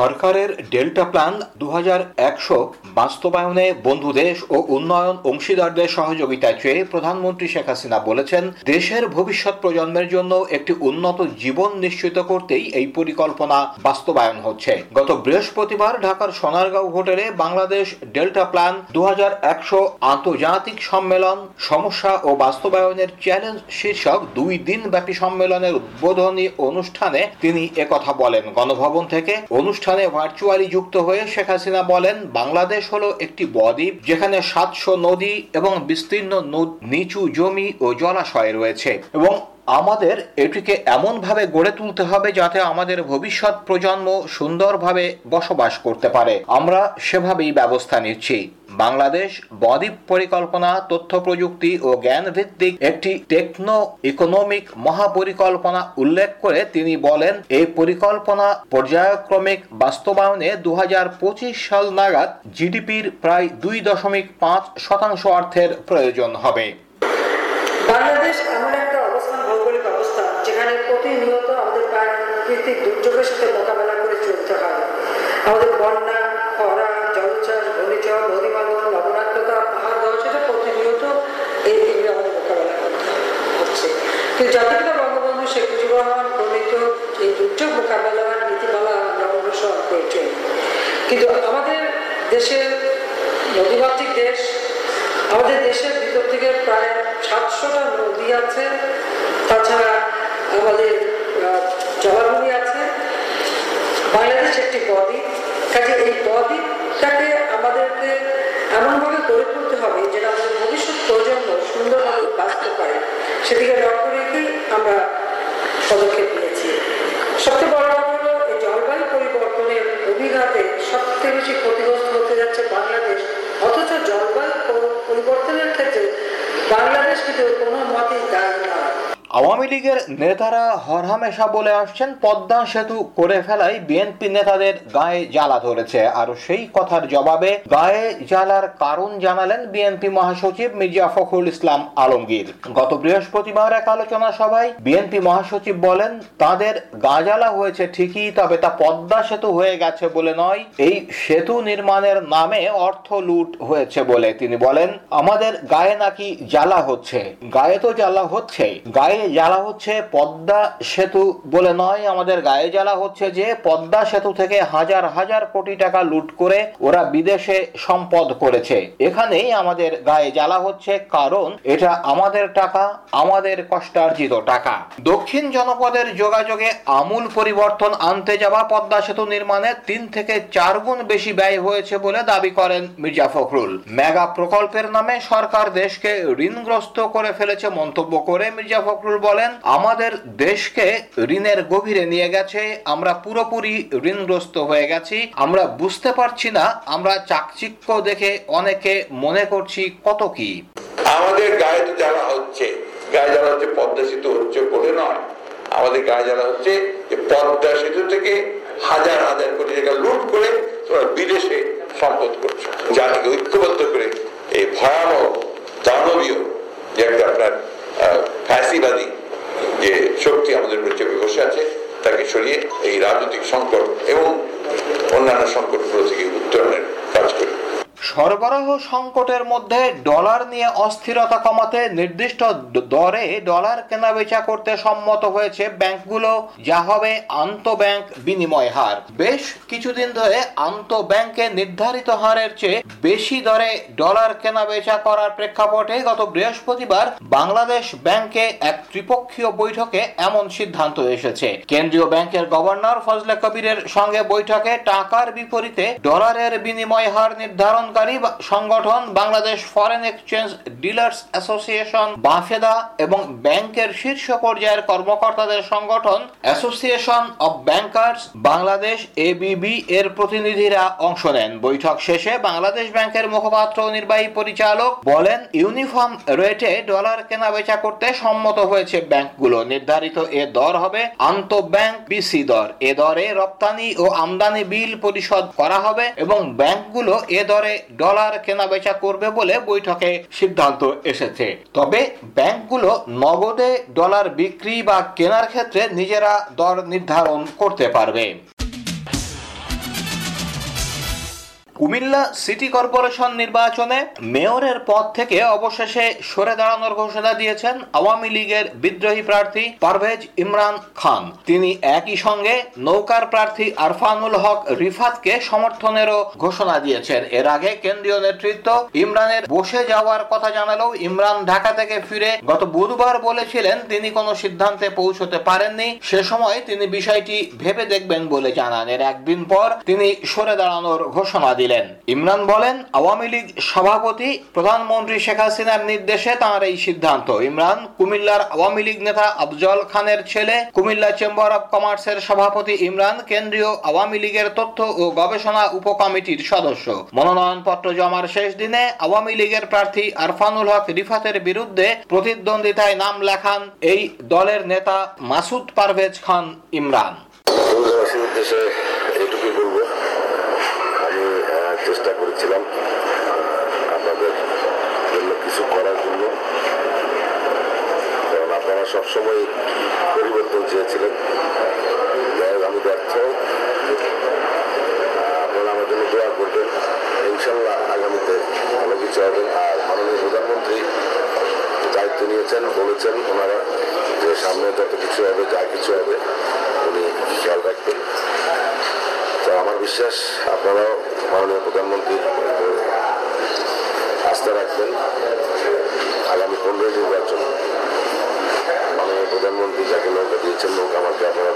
সরকারের delta plan দু হাজার একশো বাস্তবায়নে বন্ধু দেশ ও উন্নয়ন অংশীদারদের সহযোগিতা চেয়ে প্রধানমন্ত্রী শেখ হাসিনা বলেছেন, দেশের ভবিষ্যৎ প্রজন্মের জন্য একটি উন্নত জীবন নিশ্চিত করতেই এই পরিকল্পনা বাস্তবায়ন হচ্ছে। গত বৃহস্পতিবার ঢাকার সোনারগাঁও হোটেলে বাংলাদেশ ডেল্টা প্ল্যান দু হাজার একশো আন্তর্জাতিক সম্মেলন, সমস্যা ও বাস্তবায়নের চ্যালেঞ্জ শীর্ষক দুই দিন ব্যাপী সম্মেলনের উদ্বোধনী অনুষ্ঠানে তিনি একথা বলেন। গণভবন থেকে অনুষ্ঠানে ভার্চুয়ালি যুক্ত হয়ে শেখ হাসিনা বলেন, বাংলাদেশ হলো একটি বদ্বীপ যেখানে সাতশো নদী এবং বিস্তীর্ণ নিচু জমি ও জলাশয় রয়েছে এবং আমাদের এটিকে এমনভাবে গড়ে তুলতে হবে যাতে আমাদের ভবিষ্যৎ প্রজন্ম সুন্দরভাবে বসবাস করতে পারে। আমরা সেভাবেই ব্যবস্থা নিচ্ছি। বাংলাদেশ বদ্বীপ পরিকল্পনা, তথ্য প্রযুক্তি ও জ্ঞান ভিত্তিক একটি টেকনো ইকোনমিক মহাপরিকল্পনা উল্লেখ করে তিনি বলেন, এই পরিকল্পনা পর্যায়ক্রমিক বাস্তবায়নে দু হাজার পঁচিশ সাল নাগাদ জিডিপির প্রায় দুই দশমিক পাঁচ শতাংশ অর্থের প্রয়োজন হবে। বাংলাদেশ এমন একটা অবস্থান, ভৌগোলিক অবস্থা যেখানে প্রতিনিয়ত আমাদের প্রাকৃতিক দুর্যোগের কিন্তু বঙ্গবন্ধু শেখ মুজিবুর রহমান প্রণীত এই দুর্যোগ মোকাবেলার নীতিমালা আমরা অনুসরণ করেছেন কিন্তু আমাদের দেশের নদীমাতৃক দেশ, আমাদের দেশের ভিতর থেকে প্রায় সাতশোটা নদী আছে, তাছাড়া আমাদের জলাভূমি আছে। বাংলাদেশ একটি বদ্বীপ কাজে এই বদ্বীপটাকে আমাদেরকে এমনভাবে গড়ে তুলতে হবে যেটা আমাদের ভবিষ্যৎ প্রজন্ম সুন্দরভাবে বাঁচতে পারে। সেদিকে লক্ষ্য রেখেই আমরা পদক্ষেপ নিয়েছি। সবচেয়ে বড় হলো, এই জলবায়ু পরিবর্তনের অভিঘাতে সবচেয়ে বেশি ক্ষতিগ্রস্ত হতে যাচ্ছে বাংলাদেশ। অথচ জলবায়ু পরিবর্তনের ক্ষেত্রে বাংলাদেশ কিন্তু কোনো নয় আওয়ামী লীগের নেতারা হরহামেশা বলে আসছেন, পদ্মা সেতু করে ফেলাই বিএনপি নেতাদের গায়ে জ্বালা ধরেছে। আর সেই কথার জবাবে গায়ে জ্বালার কারণ জানালেন বিএনপি মহাসচিব মির্জা ফখরুল ইসলাম আলমগীর। গত বৃহস্পতিবার এক আলোচনা সভায় বিএনপি মহাসচিব বলেন, তাদের গা জ্বালা হয়েছে ঠিকই, তবে তা পদ্মা সেতু হয়ে গেছে বলে নয়, এই সেতু নির্মাণের নামে অর্থ লুট হয়েছে বলে তিনি বলেন, আমাদের গায়ে নাকি জ্বালা হচ্ছে। গায়ে তো জ্বালা হচ্ছে গায়ে জ্বালা হচ্ছে পদ্মা সেতু বলে নয়, আমাদের গায়ে জ্বালা হচ্ছে যে পদ্মা সেতু থেকে হাজার হাজার কোটি টাকা লুট করে ওরা বিদেশে সম্পদ করেছে। এখানেই আমাদের গায়ে জ্বালা হচ্ছে, কারণ এটা আমাদের টাকা, আমাদের কষ্টার্জিত টাকা। দক্ষিণ জনপদের যোগাযোগে আমূল পরিবর্তন আনতে যাওয়া পদ্মা সেতু নির্মাণে তিন থেকে চার গুণ বেশি ব্যয় হয়েছে বলে দাবি করেন মির্জা ফখরুল। মেগা প্রকল্পের নামে সরকার দেশকে ঋণগ্রস্ত করে ফেলেছে মন্তব্য করে মির্জা ফখরুল। বলেন, আমাদের দেশকে ঋণের গভীরে নিয়ে গেছে, আমরা পুরোপুরি ঋণগ্রস্ত হয়ে গেছি, আমরা বুঝতে পারছি না, আমরা চাকচিক্য দেখে অনেকে মনে করছি কত কি। আমাদের গায়ে তো জ্বালা হচ্ছে, গায়ে জ্বালা হচ্ছে পদ্মা সেতু হচ্ছে বলে নয়। আমাদের গায়ে জ্বালা হচ্ছে যে পদ্মা সেতু থেকে হাজার হাজার কোটি টাকা লুট করে তোমরা বিদেশে সম্পদ করছ। জাতিকে ঐক্যবদ্ধ করে এই ভয়াবহ দানবীয় যে একটা আপনার ফ্যাসিবাদী যে শক্তি আমাদের উপরে চেপে বসে আছে, তাকে সরিয়ে এই রাজনৈতিক সংকট এবং অন্যান্য সংকটগুলো থেকে উত্তরণের কাজ করি সরবরাহ সংকটের মধ্যে ডলার নিয়ে অস্থিরতা কমাতে নির্দিষ্ট দরে ডলার কেনা বেচা করতে সম্মত হয়েছে ব্যাংকগুলো। যা হবে আন্ত ব্যাংক বিনিময় হার। বেশ কিছুদিন ধরে আন্ত ব্যাংকে নির্ধারিত হারের চেয়ে বেশি দরে ডলার কেনা বেচা করার প্রেক্ষাপটে গত বৃহস্পতিবার বাংলাদেশ ব্যাংকে এক ত্রিপক্ষীয় বৈঠকে এমন সিদ্ধান্ত এসেছে। কেন্দ্রীয় ব্যাংকের গভর্নর ফজলে কবিরের সঙ্গে বৈঠকে টাকার বিপরীতে ডলারের বিনিময় হার নির্ধারণ সরকারি সংগঠন, Bangladesh foreign exchange dealers association BAFEDA এবং ব্যাংকের শীর্ষ পর্যায়ের কর্মকর্তাদের সংগঠন association of bankers Bangladesh ABB এর প্রতিনিধিরা অংশ নেন। বৈঠক শেষে বাংলাদেশ ব্যাংকের মুখপাত্র নির্বাহী পরিচালক বলেন, ইউনিফর্ম রেটে ডলার কেনা বেচা করতে সম্মত হয়েছে ব্যাংকগুলো। নির্ধারিত এ দর হবে আন্ত ব্যাংক বিসি দর। এ দরে রপ্তানি ও আমদানি বিল পরিশোধ করা হবে এবং ব্যাংকগুলো এ দরে ডলার কেনা বেচা করবে বলে বৈঠকে সিদ্ধান্ত এসেছে। তবে ব্যাংকগুলো নগদে ডলার বিক্রি বা কেনার ক্ষেত্রে নিজেরা দর নির্ধারণ করতে পারবে। কুমিল্লা সিটি কর্পোরেশন নির্বাচনে মেয়রের পদ থেকে অবশেষে সরে দাঁড়ানোর ঘোষণা দিয়েছেন আওয়ামী লীগের বিদ্রোহী প্রার্থী পারভেজ ইমরান খান। তিনি একই সঙ্গে নৌকার প্রার্থী আরফানুল হক রিফাতকে সমর্থনেরও ঘোষণা দিয়েছেন। এর আগে কেন্দ্রীয় নেতৃত্ব ইমরানের বসে যাওয়ার কথা জানালেও ইমরান ঢাকা থেকে ফিরে গত বুধবার বলেছিলেন তিনি কোনো সিদ্ধান্তে পৌঁছতে পারেননি। সে সময় তিনি বিষয়টি ভেবে দেখবেন বলে জানান। এর একদিন পর তিনি সরে দাঁড়ানোর ঘোষণা দিলেন। ইমরান বলেন আওয়ামী লীগ সভাপতি প্রধানমন্ত্রী শেখ হাসিনার নির্দেশে তাঁর এই সিদ্ধান্ত। ইমরান কুমিল্লার আওয়ামী লীগ নেতা আফজল খানের ছেলে কুমিল্লা চেম্বার অব কমার্সের সভাপতি ইমরান কেন্দ্রীয় আওয়ামী লীগের তথ্য ও গবেষণা উপকমিটির সদস্য। মনোনয়নপত্র জমার শেষ দিনে আওয়ামী লীগের প্রার্থী আরফানুল হক রিফাতের বিরুদ্ধে প্রতিদ্বন্দ্বিতায় নাম লেখান এই দলের নেতা মাসুদ পারভেজ খান ইমরান দেশবাসীর উদ্দেশ্যে এইটুকুই বলব আমি আহ, চেষ্টা করেছিলাম আপনাদের জন্য কিছু করার জন্য কারণ সবসময় পরিবর্তন চেয়েছিলেন। আমি ব্যর্থ। আপনারা আমার জন্য দোয়া করবেন। ইনশাল্লাহ আগামীতে ভালো কিছু হবে। আর মাননীয় প্রধানমন্ত্রী দায়িত্ব নিয়েছেন, বলেছেন ওনারা যে সামনে যত কিছু হবে, যা কিছু হবে, উনি খেয়াল রাখবেন। তো আমার বিশ্বাস, আপনারাও মাননীয় প্রধানমন্ত্রী আস্থা রাখবেন আগামী পনেরোই নির্বাচন। প্রধানমন্ত্রী যাকে নৌকা দিয়েছেন নৌকা আমাকে আপনারা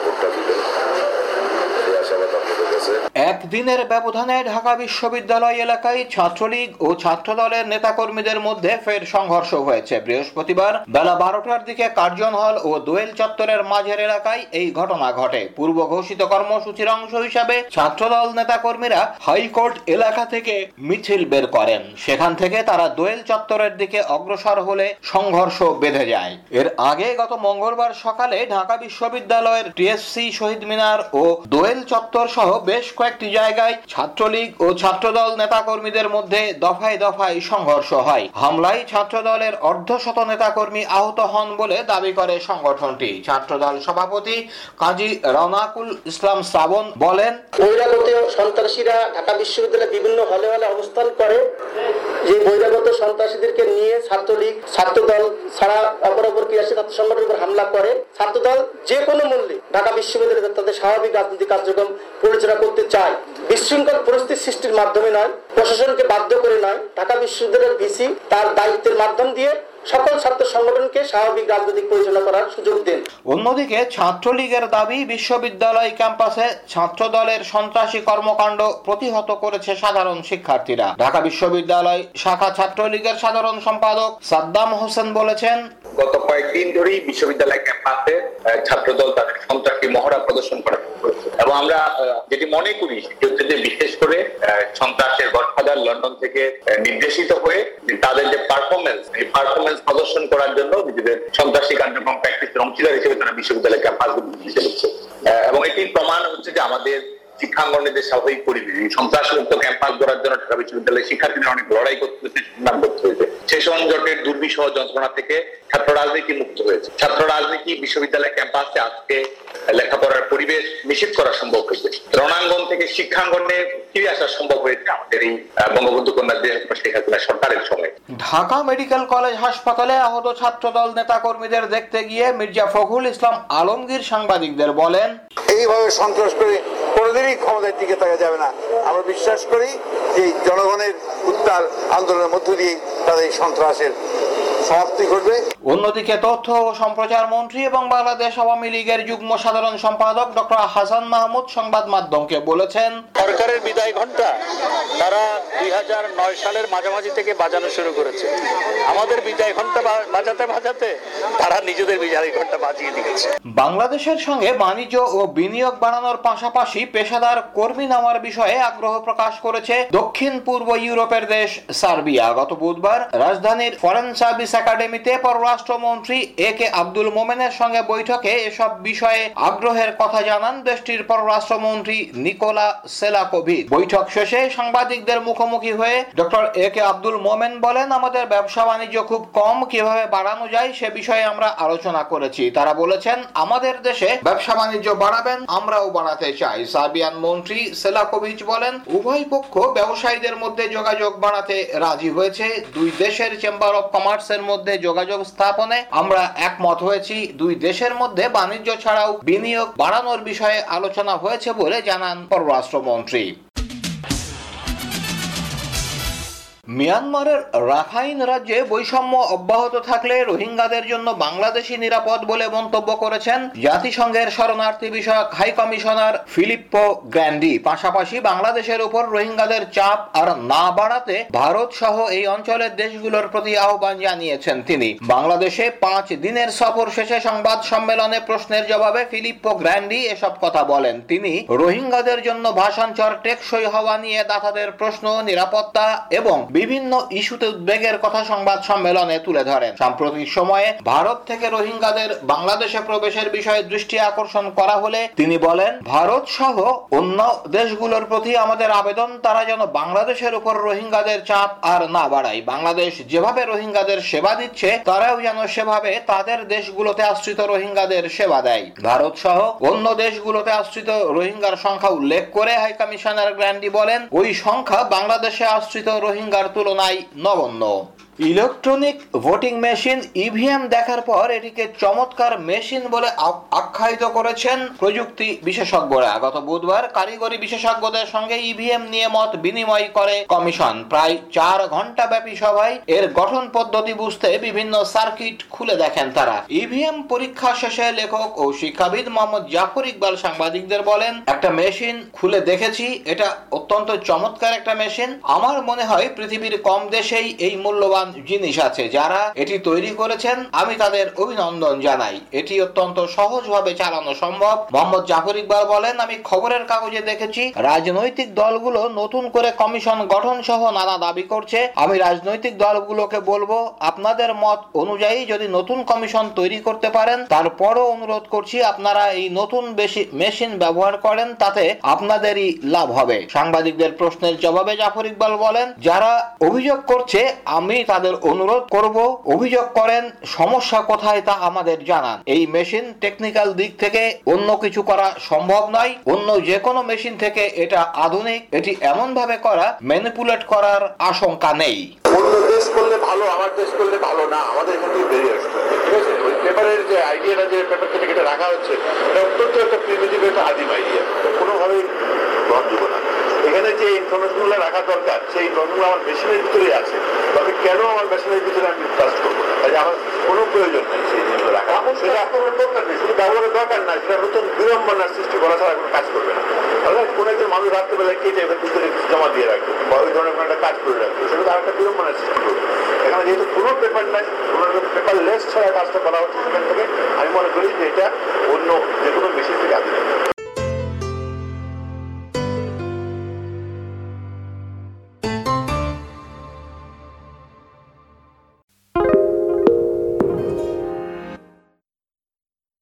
একদিনের ব্যবধানে ঢাকা বিশ্ববিদ্যালয় এলাকায় ছাত্রলীগ ও ছাত্রদলের নেতাকর্মীদের মধ্যে ফের সংঘর্ষ হয়েছে। বৃহস্পতিবার বেলা বারোটার দিকে কার্জন হল ও দোয়েল চত্বরের মাঝের এলাকায় এই ঘটনা ঘটে। পূর্ব ঘোষিত কর্মসূচির অংশ হিসাবে ছাত্রদল নেতাকর্মীরা হাইকোর্ট এলাকা থেকে মিছিল বের করেন। সেখান থেকে তারা দোয়েল চত্বরের দিকে অগ্রসর হলে সংঘর্ষ বেঁধে যায়। এর আগে গত মঙ্গলবার সকালে ঢাকা বিশ্ববিদ্যালয়ের টিএসসি শহীদ মিনার ও দোয়েল চত্বর সহ বেশ কয়েকটি জায়গায় ছাত্রলীগ ও ছাত্রদল নেতাকর্মীদের মধ্যে দফায় দফায় সংঘর্ষ হয়। হামলায় ছাত্রদলের অর্ধশত নেতাকর্মী আহত হন বলে দাবি করে সংগঠনটি। ছাত্রদল সভাপতি কাজী রনাকুল ইসলাম শ্রাবণ বলেন, বহিরাগত সন্ত্রাসীরা ঢাকা বিশ্ববিদ্যালয়ে বিভিন্ন হলে হলে অবস্থান করে। যে বহিরাগত সন্ত্রাসীদেরকে নিয়ে ছাত্রলীগ, ছাত্রদল ছাড়া অপর অপর ক্রিয়াশীল ছাত্র সংগঠনের উপর হামলা করে। ছাত্রদল যে কোনো মূল্যে ঢাকা বিশ্ববিদ্যালয়ে তাদের স্বাভাবিক রাজনৈতিক কার্যক্রম পরিচালনা করতে চায়। বিশৃঙ্খল পরিস্থিতি সৃষ্টির মাধ্যমে নয়, প্রশাসনকে বাধ্য করে নয়, ঢাকা বিশ্ববিদ্যালয়ের ভিসি তার দায়িত্বের মাধ্যম দিয়ে সকল ছাত্র সংগঠনকে স্বাভাবিক রাজনৈতিক পরিচালনা করার সুযোগ দেন। অন্যদিকে ছাত্রলীগের দাবি, বিশ্ববিদ্যালয় ক্যাম্পাসে ছাত্রদলের সন্ত্রাসী কর্মকাণ্ড প্রতিহত করেছে সাধারণ শিক্ষার্থীরা। ঢাকা বিশ্ববিদ্যালয় শাখা ছাত্রলীগের সাধারণ সম্পাদক সাদ্দাম হোসেন বলেছেন গত কয়েকদিন ধরেই বিশ্ববিদ্যালয় ক্যাম্পাসে ছাত্রদল তাদের সন্ত্রাসী মহড়া প্রদর্শন করা করেছে এবং আমরা যেটি মনে করি সেটি হচ্ছে যে বিশেষ করে সন্ত্রাসের গডফাদার লন্ডন থেকে নির্দেশিত হয়ে তাদের যে পারফরমেন্স এই পারফরমেন্স প্রদর্শন করার জন্য নিজেদের সন্ত্রাসী কার্যক্রম প্র্যাকটিসের অংশীদার হিসেবে তারা বিশ্ববিদ্যালয় ক্যাম্পাসগুলো এবং এটির প্রমাণ হচ্ছে যে আমাদের শিক্ষাঙ্গনের যে স্বাভাবিক পরিবেশ সন্ত্রাস মুক্ত ক্যাম্পাস গড়ার জন্য ঢাকা বিশ্ববিদ্যালয়ের শিক্ষার্থীদের অনেক লড়াই করতে সংগ্রাম করতে হয়েছে। সেই সংজটের দুর্বিষহ যন্ত্রণা থেকে ছাত্র রাজনীতি মুক্ত হয়েছে। ছাত্র রাজনীতি বিশ্ববিদ্যালয় ক্যাম্পাসে আজকে লেখাপড়ার পরিবেশ নিশ্চিত করা সম্ভব হয়েছে। রণাঙ্গন থেকে শিক্ষাঙ্গনে ফিরে আসা সম্ভব হয়েছে আমাদের এই বঙ্গবন্ধু কন্যা দেশ শেখ হাসিনা সরকারের সময়। ঢাকা মেডিকেল কলেজ হাসপাতালে আহত ছাত্রদল নেতাকর্মীদের দেখতে গিয়ে মির্জা ফখরুল ইসলাম আলমগীর সাংবাদিকদের বলেন এইভাবে সন্ত্রাস করে কোনোদিনই ক্ষমতার দিকে থাকা যাবে না। আমরা বিশ্বাস করি যে এই জনগণের উত্তাল আন্দোলনের মধ্য দিয়ে তাদের সন্ত্রাসের সমাপ্তি ঘটবে। অন্যদিকে তথ্য ও সম্প্রচার মন্ত্রী এবং বাংলাদেশ আওয়ামী লীগের যুগ্ম সাধারণ সম্পাদক ডক্টর হাসান মাহমুদ সংবাদ মাধ্যমকে বলেছেন সরকারের বিদায় ঘণ্টা তারা দুই সালের মাঝামাঝি থেকে বাজানো শুরু করেছে। আমাদের বিদায় ঘণ্টা বাজাতে বাজাতে তারা নিজেদের বিদায় ঘণ্টা বাজিয়ে দিয়েছে। বাংলাদেশের সঙ্গে বাণিজ্য ও বিনিয়োগ বাড়ানোর পাশাপাশি পেশাদার কর্মী নেওয়ার বিষয়ে আগ্রহ প্রকাশ করেছে দক্ষিণ পূর্ব ইউরোপের দেশ সার্বিয়া। গত বুধবার রাজধানীর ফরেন সার্ভিস একাডেমিতে পররাষ্ট্রমন্ত্রী এ কে আব্দুল মোমেনের সঙ্গে বৈঠকে এসব বিষয়ে আগ্রহের কথা জানান দেশটির পররাষ্ট্রমন্ত্রী নিকোলা সেলাকোভিচ। বৈঠক শেষে সাংবাদিকদের মুখোমুখি হয়ে ডক্টর এ কে আব্দুল মোমেন বলেন, আমাদের ব্যবসা বাণিজ্য খুব কম, কীভাবে বাড়ানো যায় সে বিষয়ে আমরা আলোচনা আলোচনা করেছি। তারা বলেছেন, আমাদের দেশে ব্যবসা বাণিজ্য বাড়াবেন, আমরাও বাড়াতে চাই। সার্বিয়ান মন্ত্রী সেলাকোভিচ বলেন, উভয় পক্ষ ব্যবসায়ীদের মধ্যে যোগাযোগ বাড়াতে রাজি হয়েছে। দুই দেশের চেম্বার অব কমার্সের মধ্যে যোগাযোগ স্থাপনে আমরা একমত হয়েছি। দুই দেশের মধ্যে বাণিজ্য ছাড়াও বিনিয়োগ বাড়ানোর বিষয়ে আলোচনা হয়েছে বলে জানান পররাষ্ট্রমন্ত্রী। মিয়ানমারের রাখাইন রাজ্যে বৈষম্য অব্যাহত থাকলে রোহিঙ্গাদের জন্য বাংলাদেশি নিরাপদ বলে মন্তব্য করেছেন জাতিসংঘের শরণার্থী বিষয়ক হাই কমিশনার ফিলিপ্পো গ্র্যান্ডি। পাশাপাশি বাংলাদেশের উপর রোহিঙ্গাদের চাপ আর না বাড়াতে ভারত সহ এই অঞ্চলের দেশগুলোর প্রতি আহ্বান জানিয়েছেন তিনি। বাংলাদেশে পাঁচ দিনের সফর শেষে সংবাদ সম্মেলনে প্রশ্নের জবাবে ফিলিপ্পো গ্র্যান্ডি এসব কথা বলেন। তিনি, রোহিঙ্গাদের জন্য ভাষাঞ্চর টেকসই হওয়া নিয়ে দাতাদের প্রশ্ন, নিরাপত্তা এবং বিভিন্ন ইস্যুতে উদ্বেগের কথা সংবাদ সম্মেলনে তুলে ধরেন। সাম্প্রতিক সময়ে ভারত থেকে রোহিঙ্গাদের বাংলাদেশে প্রবেশের বিষয়ে দৃষ্টি আকর্ষণ করা হলে তিনি বলেন, ভারত সহ অন্য দেশগুলোর প্রতি আমাদের আবেদন, তারা যেন বাংলাদেশের উপর রোহিঙ্গাদের চাপ আর না বাড়ায়। বাংলাদেশ যেভাবে রোহিঙ্গাদের সেবা দিচ্ছে, তারাও যেন সেভাবে তাদের দেশগুলোতে আশ্রিত রোহিঙ্গাদের সেবা দেয়। ভারত সহ অন্য দেশগুলোতে আশ্রিত রোহিঙ্গার সংখ্যা উল্লেখ করে হাই কমিশনার গ্র্যান্ডি বলেন, ওই সংখ্যা বাংলাদেশে আশ্রিত রোহিঙ্গার তুলনায় নগণ্য ইলেকট্রনিক ভোটিং মেশিন ইভিএম দেখার পর এটিকে চমৎকার মেশিন বলে আখ্যায়িত করেছেন প্রযুক্তি বিশেষজ্ঞরা। গত বুধবার কারিগরি বিশেষজ্ঞদের সঙ্গে ইভিএম নিয়ে মত বিনিময় করে কমিশন। প্রায় চার ঘণ্টা ব্যাপী সভায় এর গঠন পদ্ধতি বুঝতে বিভিন্ন সার্কিট খুলে দেখেন তারা। ইভিএম পরীক্ষা শেষে লেখক ও শিক্ষাবিদ মোহাম্মদ জাফর ইকবাল সাংবাদিকদের বলেন, একটা মেশিন খুলে দেখেছি, এটা অত্যন্ত চমৎকার একটা মেশিন। আমার মনে হয় পৃথিবীর কম দেশেই এই মূল্যবান জিনিস আছে যারা এটি তৈরি করেছেন। আমি তাদের অভিনন্দন জানাই। এটি অত্যন্ত সহজভাবে চালানো সম্ভব। মোহাম্মদ জাফর ইকবাল বলেন, আমি খবরের কাগজে দেখেছি, রাজনৈতিক দলগুলো নতুন করে কমিশন গঠন সহ নানা দাবি করছে। আমি রাজনৈতিক দলগুলোকে বলব, আপনাদের মত অনুযায়ী যদি নতুন কমিশন তৈরি করতে পারেন, তারপরও অনুরোধ করছি, আপনারা এই নতুন বেশি, মেশিন ব্যবহার করেন, তাতে আপনাদেরই লাভ হবে। সাংবাদিকদের প্রশ্নের জবাবে জাফর ইকবাল বলেন, যারা অভিযোগ করছে, আমি তাদের অনুরোধ করব, অভিযোগ করেন, সমস্যা কোথায় তা আমাদের জানান। এই মেশিন টেকনিক্যাল দিক থেকে অন্য কিছু করা সম্ভব নয়। অন্য যে কোনো মেশিন থেকে এটা আধুনিক, এটি এমন ভাবে করা ম্যানিপুলেট করার আশঙ্কা নেই। অন্য দেশ করলে ভালো, আমার দেশ করলে ভালো না, আমাদের এখান থেকে বেরিয়ে আসতে পেপারের যে আইডিয়াটা যে পেপার থেকে এটা রাখা হচ্ছে, এটা অত্যন্ত একটা প্রিমিটিভ একটা আদিম আইডিয়া কোনোভাবেই গ্রহণযোগ্য না। এখানে যে ইনফরমেশনগুলো রাখা দরকার সেই ইনফরমেশনগুলো আমার মেশিনের ভিতরেই আছে। তবে কেন আমার মেশিনের ভিতরে আমি ট্রাস্ট করব কাজে আমার কোনো প্রয়োজন নেই সেই জিনিসগুলো রাখা সেটা দরকার নেই শুধু ব্যবহারের দরকার না সেটা নতুন বিড়ম্বনার সৃষ্টি করা ছাড়া কোনো কাজ করবে না। কোনো একজন মানুষ রাত্রেবেলায় কেটে এবার ভিতরে জমা দিয়ে রাখবে বা ওই ধরনের কোনো একটা কাজ করে রাখবে সেটা তো আরেকটা বিড়ম্বনার সৃষ্টি করবে। এখানে যেহেতু কোনো পেপার নাই কোনো পেপার লেস ছাড়া কাজটা করা হচ্ছে সেখান থেকে আমি মনে করি যে এটা অন্য যে কোনো মেশিন থেকে আধুনিক